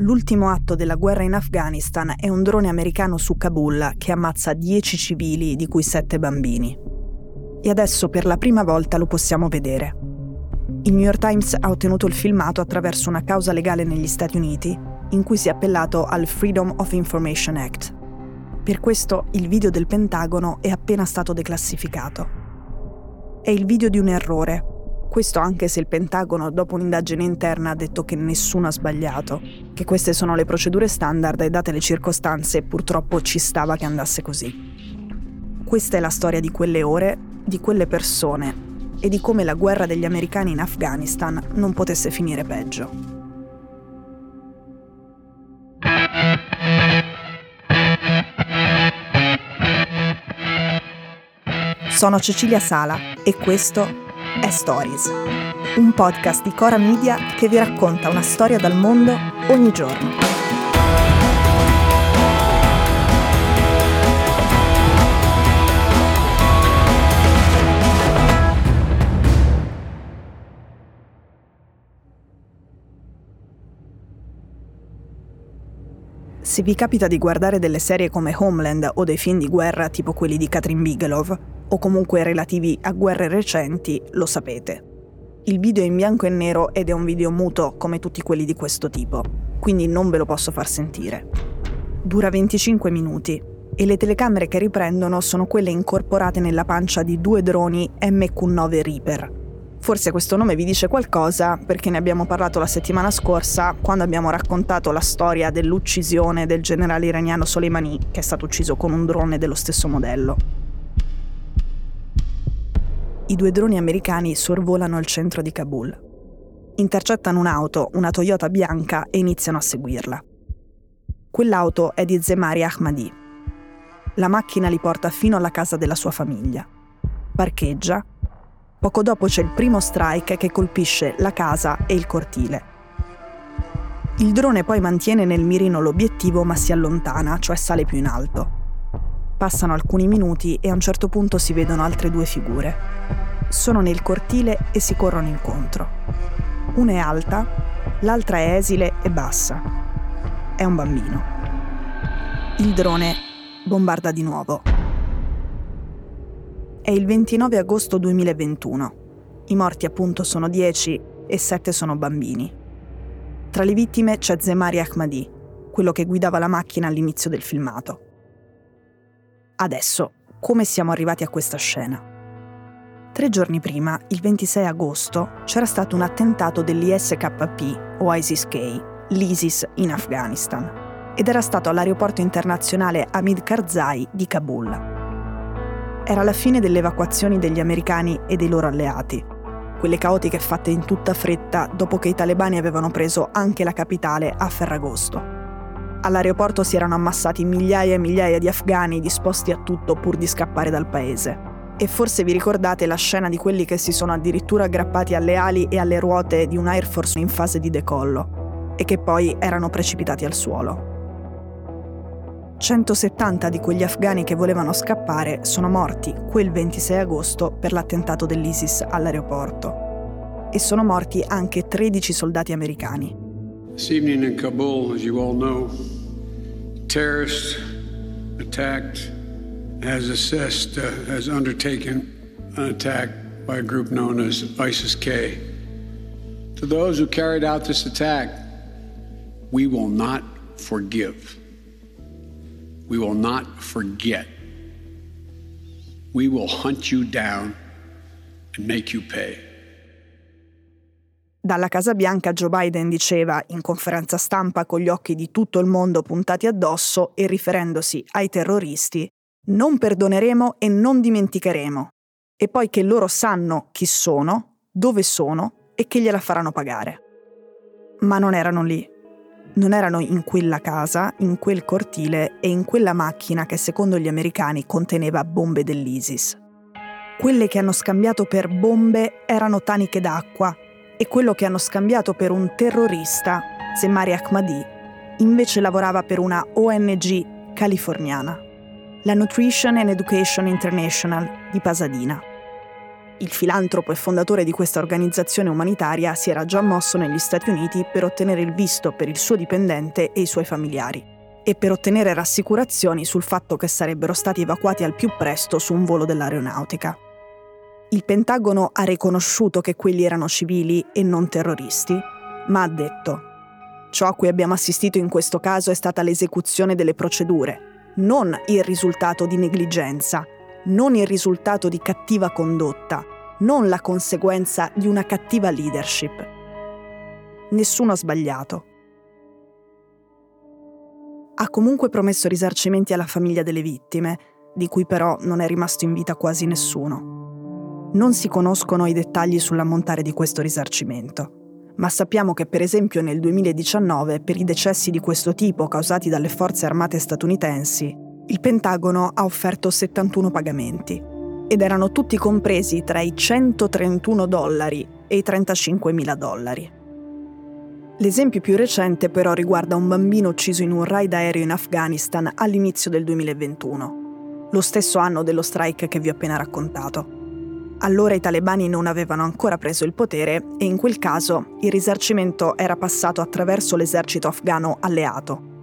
L'ultimo atto della guerra in Afghanistan è un drone americano su Kabul che ammazza 10 civili, di cui 7 bambini. E adesso per la prima volta lo possiamo vedere. Il New York Times ha ottenuto il filmato attraverso una causa legale negli Stati Uniti in cui si è appellato al Freedom of Information Act. Per questo il video del Pentagono è appena stato declassificato. È il video di un errore, questo anche se il Pentagono, dopo un'indagine interna, ha detto che nessuno ha sbagliato, che queste sono le procedure standard e date le circostanze purtroppo ci stava che andasse così. Questa è la storia di quelle ore, di quelle persone e di come la guerra degli americani in Afghanistan non potesse finire peggio. Sono Cecilia Sala e questo è Stories, un podcast di Cora Media che vi racconta una storia dal mondo ogni giorno. Se vi capita di guardare delle serie come Homeland o dei film di guerra tipo quelli di Katrin Bigelow, o comunque relativi a guerre recenti, lo sapete. Il video è in bianco e nero ed è un video muto come tutti quelli di questo tipo, quindi non ve lo posso far sentire. Dura 25 minuti e le telecamere che riprendono sono quelle incorporate nella pancia di due droni MQ-9 Reaper. Forse questo nome vi dice qualcosa perché ne abbiamo parlato la settimana scorsa quando abbiamo raccontato la storia dell'uccisione del generale iraniano Soleimani che è stato ucciso con un drone dello stesso modello i due droni americani sorvolano il centro di Kabul. Intercettano un'auto, una Toyota bianca, e iniziano a seguirla. Quell'auto è di Zemari Ahmadi. La macchina li porta fino alla casa della sua famiglia. Parcheggia. Poco dopo c'è il primo strike che colpisce la casa e il cortile. Il drone poi mantiene nel mirino l'obiettivo ma si allontana, cioè sale più in alto. Passano alcuni minuti e a un certo punto si vedono altre due figure. Sono nel cortile e si corrono incontro. Una è alta, l'altra è esile e bassa. È un bambino. Il drone bombarda di nuovo. È il 29 agosto 2021. I morti appunto sono 10 e 7 sono bambini. Tra le vittime c'è Zemari Ahmadi, quello che guidava la macchina all'inizio del filmato. Adesso, come siamo arrivati a questa scena? Tre giorni prima, il 26 agosto, c'era stato un attentato dell'ISKP o ISIS-K, l'ISIS in Afghanistan, ed era stato all'aeroporto internazionale Hamid Karzai di Kabul. Era la fine delle evacuazioni degli americani e dei loro alleati, quelle caotiche fatte in tutta fretta dopo che i talebani avevano preso anche la capitale a Ferragosto. All'aeroporto si erano ammassati migliaia e migliaia di afghani disposti a tutto pur di scappare dal paese. E forse vi ricordate la scena di quelli che si sono addirittura aggrappati alle ali e alle ruote di un Air Force in fase di decollo e che poi erano precipitati al suolo. 170 di quegli afghani che volevano scappare sono morti quel 26 agosto per l'attentato dell'ISIS all'aeroporto. E sono morti anche 13 soldati americani. This evening in Kabul, as you all know, terrorists attacked, has assessed, uh, has undertaken an attack by a group known as ISIS K. To those who carried out this attack, we will not forgive. We will not forget. We will hunt you down and make you pay. Dalla Casa Bianca Joe Biden diceva, in conferenza stampa con gli occhi di tutto il mondo puntati addosso e riferendosi ai terroristi, non perdoneremo e non dimenticheremo. E poi che loro sanno chi sono, dove sono e che gliela faranno pagare. Ma non erano lì. Non erano in quella casa, in quel cortile e in quella macchina che secondo gli americani conteneva bombe dell'ISIS. Quelle che hanno scambiato per bombe erano taniche d'acqua e quello che hanno scambiato per un terrorista, Zemari Ahmadi, invece lavorava per una ONG californiana, la Nutrition and Education International di Pasadena. Il filantropo e fondatore di questa organizzazione umanitaria si era già mosso negli Stati Uniti per ottenere il visto per il suo dipendente e i suoi familiari e per ottenere rassicurazioni sul fatto che sarebbero stati evacuati al più presto su un volo dell'aeronautica. Il Pentagono ha riconosciuto che quelli erano civili e non terroristi, ma ha detto Ciò a cui abbiamo assistito in questo caso è stata l'esecuzione delle procedure, non il risultato di negligenza, non il risultato di cattiva condotta, non la conseguenza di una cattiva leadership. Nessuno ha sbagliato. Ha comunque promesso risarcimenti alla famiglia delle vittime, di cui però non è rimasto in vita quasi nessuno. Non si conoscono i dettagli sull'ammontare di questo risarcimento ma sappiamo che per esempio nel 2019 per i decessi di questo tipo causati dalle forze armate statunitensi, il Pentagono ha offerto 71 pagamenti ed erano tutti compresi tra i 131 dollari e i 35 mila dollari. L'esempio più recente però riguarda un bambino ucciso in un raid aereo in Afghanistan all'inizio del 2021, lo stesso anno dello strike che vi ho appena raccontato. Allora i talebani non avevano ancora preso il potere e in quel caso il risarcimento era passato attraverso l'esercito afghano alleato.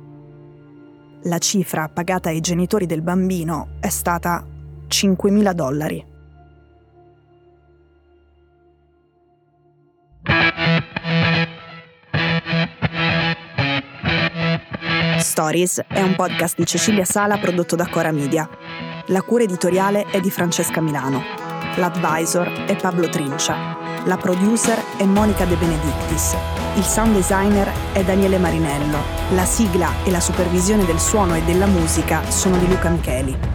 La cifra pagata ai genitori del bambino è stata 5.000 dollari. Stories è un podcast di Cecilia Sala prodotto da Cora Media. La cura editoriale è di Francesca Milano l'advisor è Pablo Trincia, la producer è Monica De Benedictis, il sound designer è Daniele Marinello, la sigla e la supervisione del suono e della musica sono di Luca Micheli.